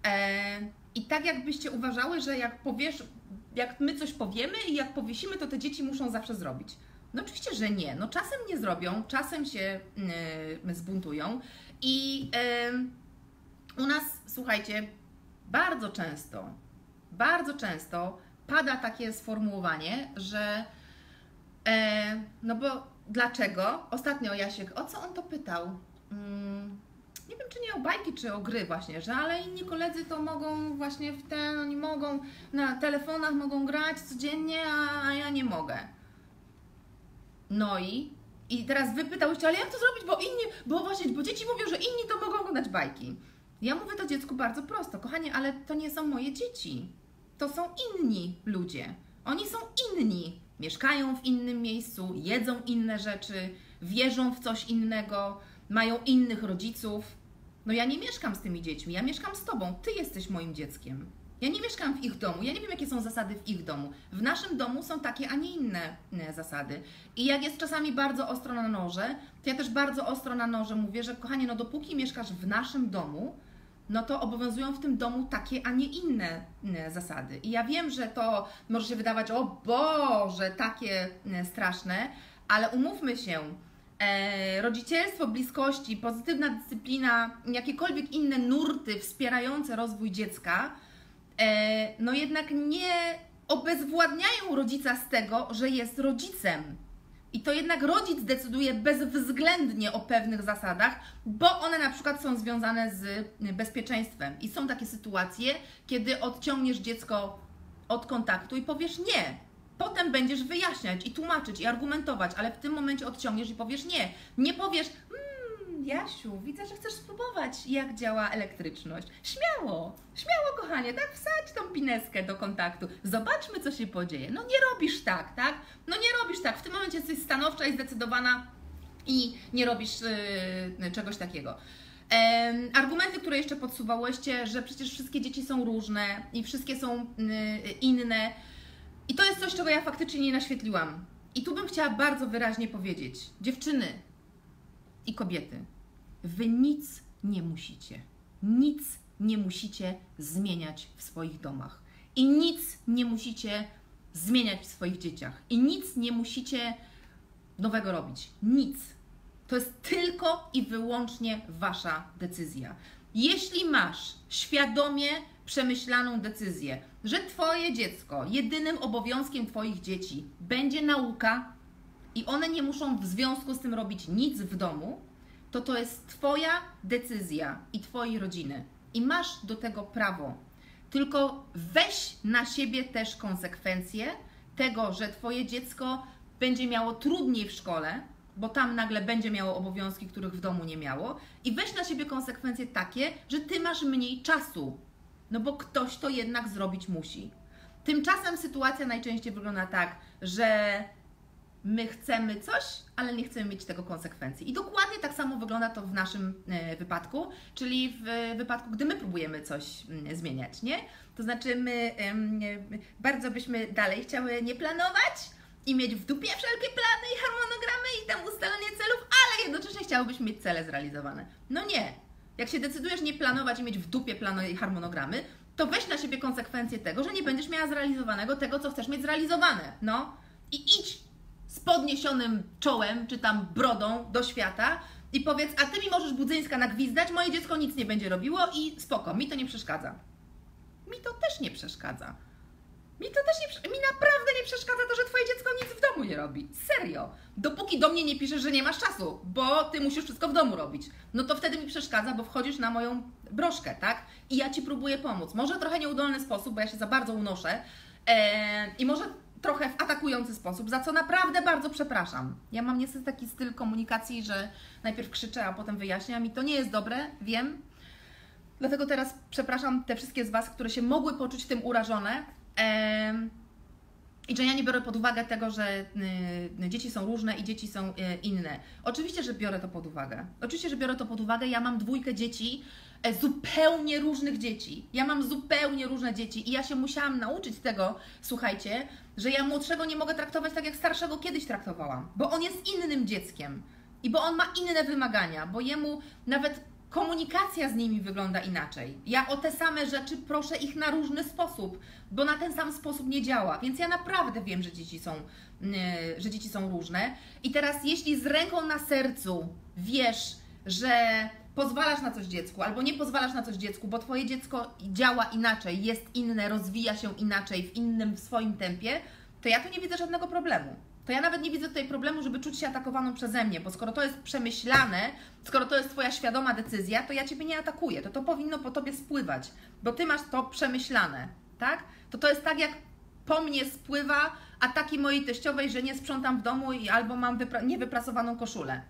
E, I tak jakbyście uważały, że jak powiesz, jak my coś powiemy i jak powiesimy, to te dzieci muszą zawsze zrobić. No oczywiście, że nie. No czasem nie zrobią, czasem się y, zbuntują i y, u nas, słuchajcie, bardzo często, bardzo często pada takie sformułowanie, że e, no bo Dlaczego? Ostatnio Jasiek, o co on to pytał? Hmm, nie wiem czy nie o bajki, czy o gry właśnie, że ale inni koledzy to mogą właśnie w ten, oni mogą na telefonach mogą grać codziennie, a, a ja nie mogę. No i, i teraz wy pytałyście, ale jak to zrobić, bo inni, bo właśnie, bo dzieci mówią, że inni to mogą oglądać bajki. Ja mówię to dziecku bardzo prosto, kochanie, ale to nie są moje dzieci. To są inni ludzie. Oni są inni. Mieszkają w innym miejscu, jedzą inne rzeczy, wierzą w coś innego, mają innych rodziców. No ja nie mieszkam z tymi dziećmi, ja mieszkam z tobą. Ty jesteś moim dzieckiem. Ja nie mieszkam w ich domu, ja nie wiem, jakie są zasady w ich domu. W naszym domu są takie, a nie inne zasady. I jak jest czasami bardzo ostro na noże, to ja też bardzo ostro na noże mówię, że kochanie, no dopóki mieszkasz w naszym domu, no to obowiązują w tym domu takie, a nie inne zasady. I ja wiem, że to może się wydawać, o Boże, takie e, straszne, ale umówmy się, e, rodzicielstwo bliskości, pozytywna dyscyplina, jakiekolwiek inne nurty wspierające rozwój dziecka, e, no jednak nie obezwładniają rodzica z tego, że jest rodzicem. I to jednak rodzic decyduje bezwzględnie o pewnych zasadach, bo one na przykład są związane z bezpieczeństwem. I są takie sytuacje, kiedy odciągniesz dziecko od kontaktu i powiesz nie. Potem będziesz wyjaśniać i tłumaczyć i argumentować, ale w tym momencie odciągniesz i powiesz nie. Nie powiesz, Jasiu, widzę, że chcesz spróbować, jak działa elektryczność. Śmiało, śmiało, kochanie, tak? Wsadź tą pineskę do kontaktu. Zobaczmy, co się podzieje. No nie robisz tak, tak? No nie robisz tak. W tym momencie jesteś stanowcza i zdecydowana i nie robisz yy, czegoś takiego. Argumenty, które jeszcze podsuwałyście, że przecież wszystkie dzieci są różne i wszystkie są yy, inne. I to jest coś, czego ja faktycznie nie naświetliłam. I tu bym chciała bardzo wyraźnie powiedzieć: dziewczyny i kobiety, wy nic nie musicie. Nic nie musicie zmieniać w swoich domach. I nic nie musicie zmieniać w swoich dzieciach. I nic nie musicie nowego robić. Nic. To jest tylko i wyłącznie Wasza decyzja. Jeśli masz świadomie przemyślaną decyzję, że Twoje dziecko, jedynym obowiązkiem Twoich dzieci będzie nauka i one nie muszą w związku z tym robić nic w domu, to to jest Twoja decyzja i Twojej rodziny. I masz do tego prawo. Tylko weź na siebie też konsekwencje tego, że Twoje dziecko będzie miało trudniej w szkole, bo tam nagle będzie miało obowiązki, których w domu nie miało, i weź na siebie konsekwencje takie, że Ty masz mniej czasu, no bo ktoś to jednak zrobić musi. Tymczasem sytuacja najczęściej wygląda tak, że my chcemy coś, ale nie chcemy mieć tego konsekwencji. I dokładnie tak samo wygląda to w naszym e, wypadku, czyli w wypadku, gdy my próbujemy coś mm, zmieniać, nie? To znaczy my bardzo byśmy dalej chciały nie planować i mieć w dupie wszelkie plany i harmonogramy i tam ustalenie celów, ale jednocześnie chciałybyśmy mieć cele zrealizowane. No nie. Jak się decydujesz nie planować i mieć w dupie plany i harmonogramy, to weź na siebie konsekwencje tego, że nie będziesz miała zrealizowanego tego, co chcesz mieć zrealizowane. No i idź z podniesionym czołem, czy tam brodą do świata i powiedz, a ty mi możesz budzyńska nagwizdać, moje dziecko nic nie będzie robiło i spoko, mi to nie przeszkadza. Mi to też nie przeszkadza. Mi to też nie. Mi naprawdę nie przeszkadza to, że twoje dziecko nic w domu nie robi. Serio. Dopóki do mnie nie piszesz, że nie masz czasu, bo ty musisz wszystko w domu robić. No to wtedy mi przeszkadza, bo wchodzisz na moją broszkę, tak? I ja ci próbuję pomóc. Może trochę nieudolny sposób, bo ja się za bardzo unoszę. Eee, I może trochę w atakujący sposób, za co naprawdę bardzo przepraszam. Ja mam niestety taki styl komunikacji, że najpierw krzyczę, a potem wyjaśniam i to nie jest dobre, wiem. Dlatego teraz przepraszam te wszystkie z Was, które się mogły poczuć tym urażone. Em, I że ja nie biorę pod uwagę tego, że y, dzieci są różne i dzieci są y, inne. Oczywiście, że biorę to pod uwagę. Oczywiście, że biorę to pod uwagę. Ja mam dwójkę dzieci, e, zupełnie różnych dzieci. Ja mam zupełnie różne dzieci i ja się musiałam nauczyć tego, słuchajcie, że ja młodszego nie mogę traktować tak, jak starszego kiedyś traktowałam, bo on jest innym dzieckiem i bo on ma inne wymagania, bo jemu nawet komunikacja z nimi wygląda inaczej. Ja o te same rzeczy proszę ich na różny sposób, bo na ten sam sposób nie działa. Więc ja naprawdę wiem, że dzieci są, yy, że dzieci są różne. I teraz, jeśli z ręką na sercu wiesz, że pozwalasz na coś dziecku, albo nie pozwalasz na coś dziecku, bo twoje dziecko działa inaczej, jest inne, rozwija się inaczej, w innym w swoim tempie, to ja tu nie widzę żadnego problemu. To ja nawet nie widzę tutaj problemu, żeby czuć się atakowaną przeze mnie, bo skoro to jest przemyślane, skoro to jest Twoja świadoma decyzja, to ja Ciebie nie atakuję, to to powinno po Tobie spływać, bo Ty masz to przemyślane, tak? To to jest tak, jak po mnie spływa ataki mojej teściowej, że nie sprzątam w domu i albo mam wypra- niewyprasowaną koszulę.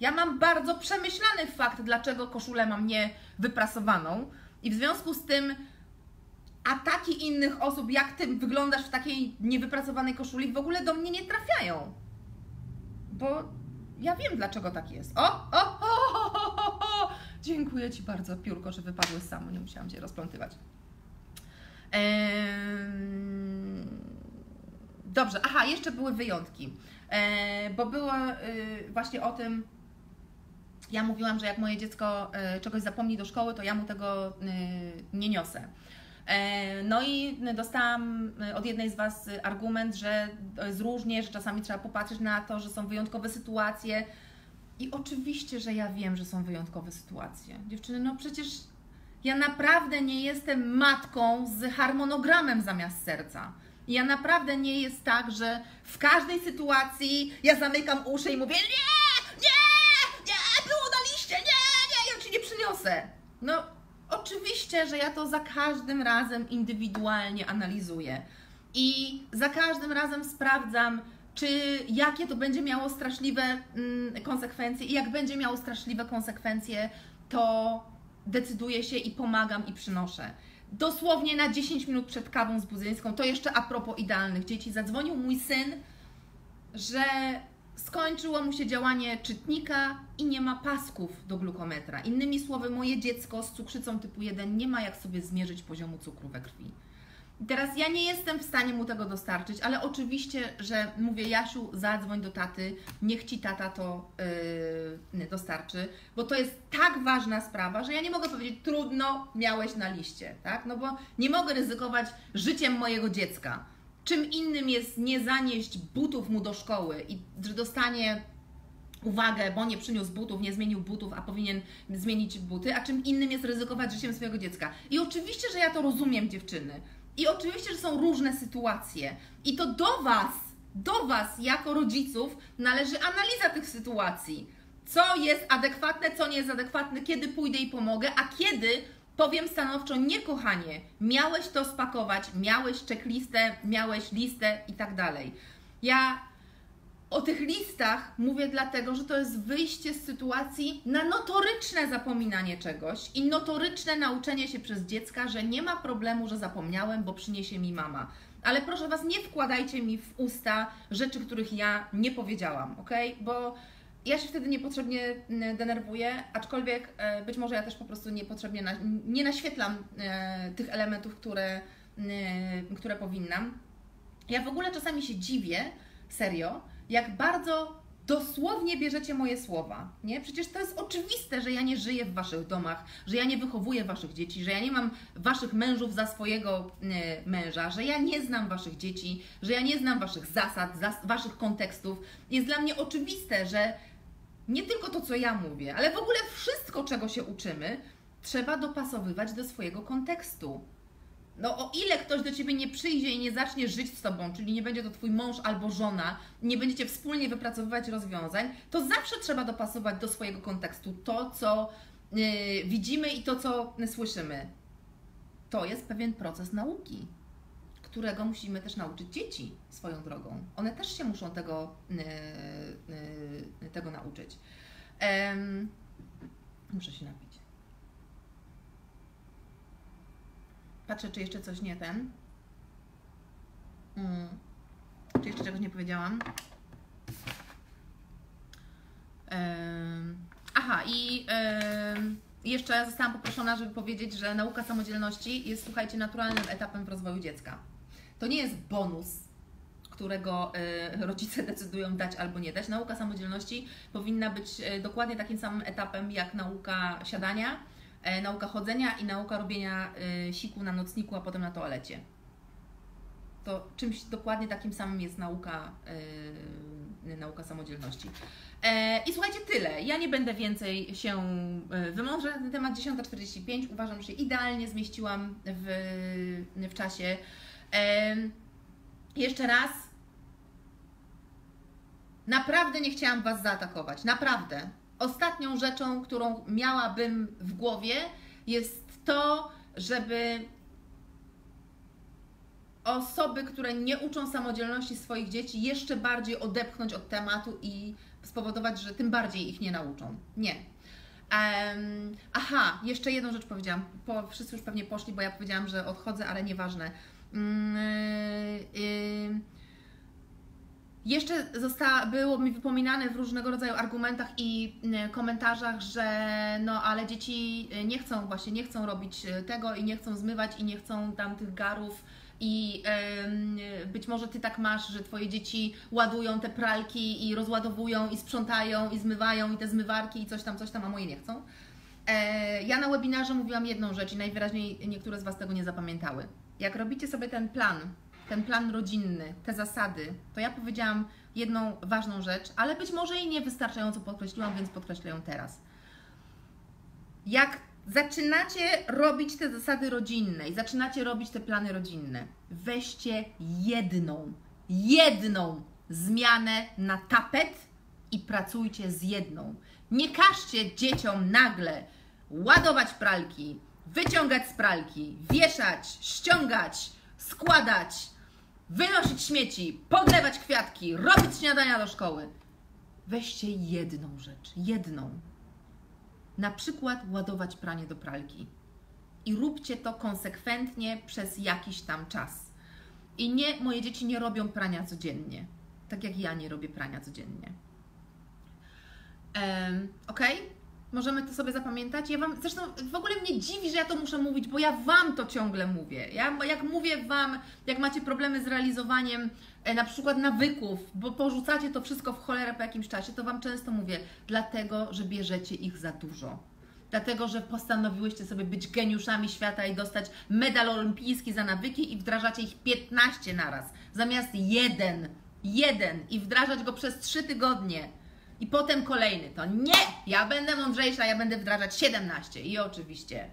Ja mam bardzo przemyślany fakt, dlaczego koszulę mam niewyprasowaną i w związku z tym ataki innych osób, jak ty wyglądasz w takiej niewypracowanej koszuli, w ogóle do mnie nie trafiają. Bo ja wiem, dlaczego tak jest. O, o, o, o, o, o. Dziękuję Ci bardzo, piórko, że wypadły samo, nie musiałam Cię rozplątywać. Dobrze, aha, jeszcze były wyjątki, ehm, bo było yy, właśnie o tym, ja mówiłam, że jak moje dziecko yy, czegoś zapomni do szkoły, to ja mu tego yy, nie niosę. E, no i dostałam od jednej z Was argument, że jest różnie, że czasami trzeba popatrzeć na to, że są wyjątkowe sytuacje. I oczywiście, że ja wiem, że są wyjątkowe sytuacje. Dziewczyny, no przecież ja naprawdę nie jestem matką z harmonogramem zamiast serca. Ja naprawdę nie jest tak, że w każdej sytuacji ja zamykam uszy i mówię nie, nie, nie, było na liście, nie, nie, ja Ci nie przyniosę. No, Oczywiście, że ja to za każdym razem indywidualnie analizuję i za każdym razem sprawdzam, czy jakie to będzie miało straszliwe mm, konsekwencje i jak będzie miało straszliwe konsekwencje, to decyduję się i pomagam i przynoszę. Dosłownie na 10 minut przed kawą z Budzyńską, to jeszcze a propos idealnych dzieci, zadzwonił mój syn, że skończyło mu się działanie czytnika i nie ma pasków do glukometra. Innymi słowy, moje dziecko z cukrzycą typu 1 nie ma jak sobie zmierzyć poziomu cukru we krwi. I teraz ja nie jestem w stanie mu tego dostarczyć, ale oczywiście, że mówię Jasiu, zadzwoń do taty, niech ci tata to yy, dostarczy, bo to jest tak ważna sprawa, że ja nie mogę powiedzieć trudno miałeś na liście, tak? No bo nie mogę ryzykować życiem mojego dziecka. Czym innym jest nie zanieść butów mu do szkoły i że dostanie uwagę, bo nie przyniósł butów, nie zmienił butów, a powinien zmienić buty, a czym innym jest ryzykować życiem swojego dziecka. I oczywiście, że ja to rozumiem, dziewczyny. I oczywiście, że są różne sytuacje. I to do Was, do Was jako rodziców należy analiza tych sytuacji. Co jest adekwatne, co nie jest adekwatne, kiedy pójdę i pomogę, a kiedy powiem stanowczo, nie kochanie, miałeś to spakować, miałeś checklistę, miałeś listę i tak dalej. Ja o tych listach mówię dlatego, że to jest wyjście z sytuacji na notoryczne zapominanie czegoś i notoryczne nauczenie się przez dziecka, że nie ma problemu, że zapomniałem, bo przyniesie mi mama. Ale proszę Was, nie wkładajcie mi w usta rzeczy, których ja nie powiedziałam, ok? Bo ja się wtedy niepotrzebnie mm, denerwuję, aczkolwiek e, być może ja też po prostu niepotrzebnie na, nie naświetlam e, tych elementów, które, mm, które powinnam. Ja w ogóle czasami się dziwię, serio, jak bardzo dosłownie bierzecie moje słowa, nie? Przecież to jest oczywiste, że ja nie żyję w waszych domach, że ja nie wychowuję waszych dzieci, że ja nie mam waszych mężów za swojego e, męża, że ja nie znam waszych dzieci, że ja nie znam waszych zasad, zas waszych kontekstów. Jest dla mnie oczywiste, że nie tylko to, co ja mówię, ale w ogóle wszystko, czego się uczymy, trzeba dopasowywać do swojego kontekstu. No o ile ktoś do Ciebie nie przyjdzie i nie zacznie żyć z Tobą, czyli nie będzie to Twój mąż albo żona, nie będziecie wspólnie wypracowywać rozwiązań, to zawsze trzeba dopasować do swojego kontekstu to, co yy, widzimy i to, co słyszymy. To jest pewien proces nauki, którego musimy też nauczyć dzieci swoją drogą. One też się muszą tego, yy, yy, tego nauczyć. muszę się napić. Patrzę, czy jeszcze coś nie ten. Hmm. Czy jeszcze czegoś nie powiedziałam? aha, i jeszcze zostałam poproszona, żeby powiedzieć, że nauka samodzielności jest, słuchajcie, naturalnym etapem w rozwoju dziecka. To nie jest bonus, którego y, rodzice *laughs* decydują dać albo nie dać. Nauka samodzielności powinna być y, dokładnie takim samym etapem jak nauka siadania, e, nauka chodzenia i nauka robienia siku na nocniku, a potem na toalecie. To czymś dokładnie takim samym jest nauka, nauka samodzielności. E, I słuchajcie, tyle. Ja nie będę więcej się wymążać na ten temat. 10.45 uważam, że idealnie zmieściłam w, w czasie. Jeszcze raz Naprawdę nie chciałam Was zaatakować. Naprawdę. Ostatnią rzeczą, którą miałabym w głowie, jest to, żeby osoby, które nie uczą samodzielności swoich dzieci, jeszcze bardziej odepchnąć od tematu i spowodować, że tym bardziej ich nie nauczą. Nie. Em, aha, jeszcze jedną rzecz powiedziałam. Po, wszyscy już pewnie poszli, bo ja powiedziałam, że odchodzę, ale nieważne. Mm, yy, yy. Jeszcze została, było mi wypominane w różnego rodzaju argumentach i y, komentarzach, że no ale dzieci y, nie chcą właśnie, nie chcą robić y, tego i nie chcą zmywać i nie chcą tam tych garów i em, być może Ty tak masz, że Twoje dzieci ładują te pralki i rozładowują i sprzątają i zmywają i te zmywarki i coś tam, coś tam, a moje nie chcą. E, ja na webinarze mówiłam jedną rzecz i najwyraźniej niektóre z Was tego nie zapamiętały. Jak robicie sobie ten plan, ten plan rodzinny, te zasady, to ja powiedziałam jedną ważną rzecz, ale być może i nie wystarczająco podkreśliłam, więc podkreślę ją teraz. Jak zaczynacie robić te zasady rodzinne i zaczynacie robić te plany rodzinne, weźcie jedną, jedną zmianę na tapet i pracujcie z jedną. Nie każcie dzieciom nagle ładować pralki, wyciągać z pralki, wieszać, ściągać, składać, wynosić śmieci, podlewać kwiatki, robić śniadania do szkoły. Weźcie jedną rzecz, jedną. Na przykład ładować pranie do pralki. I róbcie to konsekwentnie przez jakiś tam czas. I nie, moje dzieci nie robią prania codziennie. Tak jak ja nie robię prania codziennie. Um, ok? Możemy to sobie zapamiętać. Ja wam, zresztą w ogóle mnie dziwi, że ja to muszę mówić, bo ja Wam to ciągle mówię. Ja, jak mówię Wam, jak macie problemy z realizowaniem e, na przykład nawyków, bo porzucacie to wszystko w cholerę po jakimś czasie, to Wam często mówię, dlatego, że bierzecie ich za dużo. Dlatego, że postanowiłyście sobie być geniuszami świata i dostać medal olimpijski za nawyki i wdrażacie ich 15 naraz, zamiast jeden, jeden i wdrażać go przez 3 tygodnie i potem kolejny, to nie, ja będę mądrzejsza, ja będę wdrażać 17. I oczywiście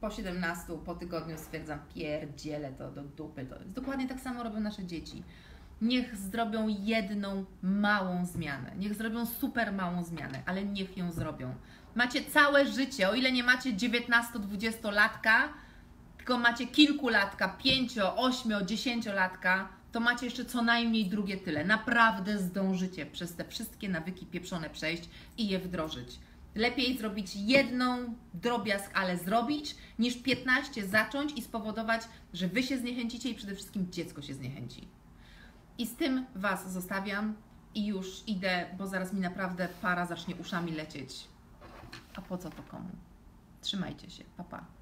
po 17, po tygodniu stwierdzam, pierdzielę to do dupy. To jest dokładnie tak samo robią nasze dzieci. Niech zrobią jedną małą zmianę. Niech zrobią super małą zmianę, ale niech ją zrobią. Macie całe życie, o ile nie macie 19-20 latka, tylko macie kilkulatka, 5, 8, 10 latka, to macie jeszcze co najmniej drugie tyle. Naprawdę zdążycie przez te wszystkie nawyki pieprzone przejść i je wdrożyć. Lepiej zrobić jedną drobiazg, ale zrobić, niż 15 zacząć i spowodować, że Wy się zniechęcicie i przede wszystkim dziecko się zniechęci. I z tym Was zostawiam i już idę, bo zaraz mi naprawdę para zacznie uszami lecieć. A po co to komu? Trzymajcie się. Pa, pa.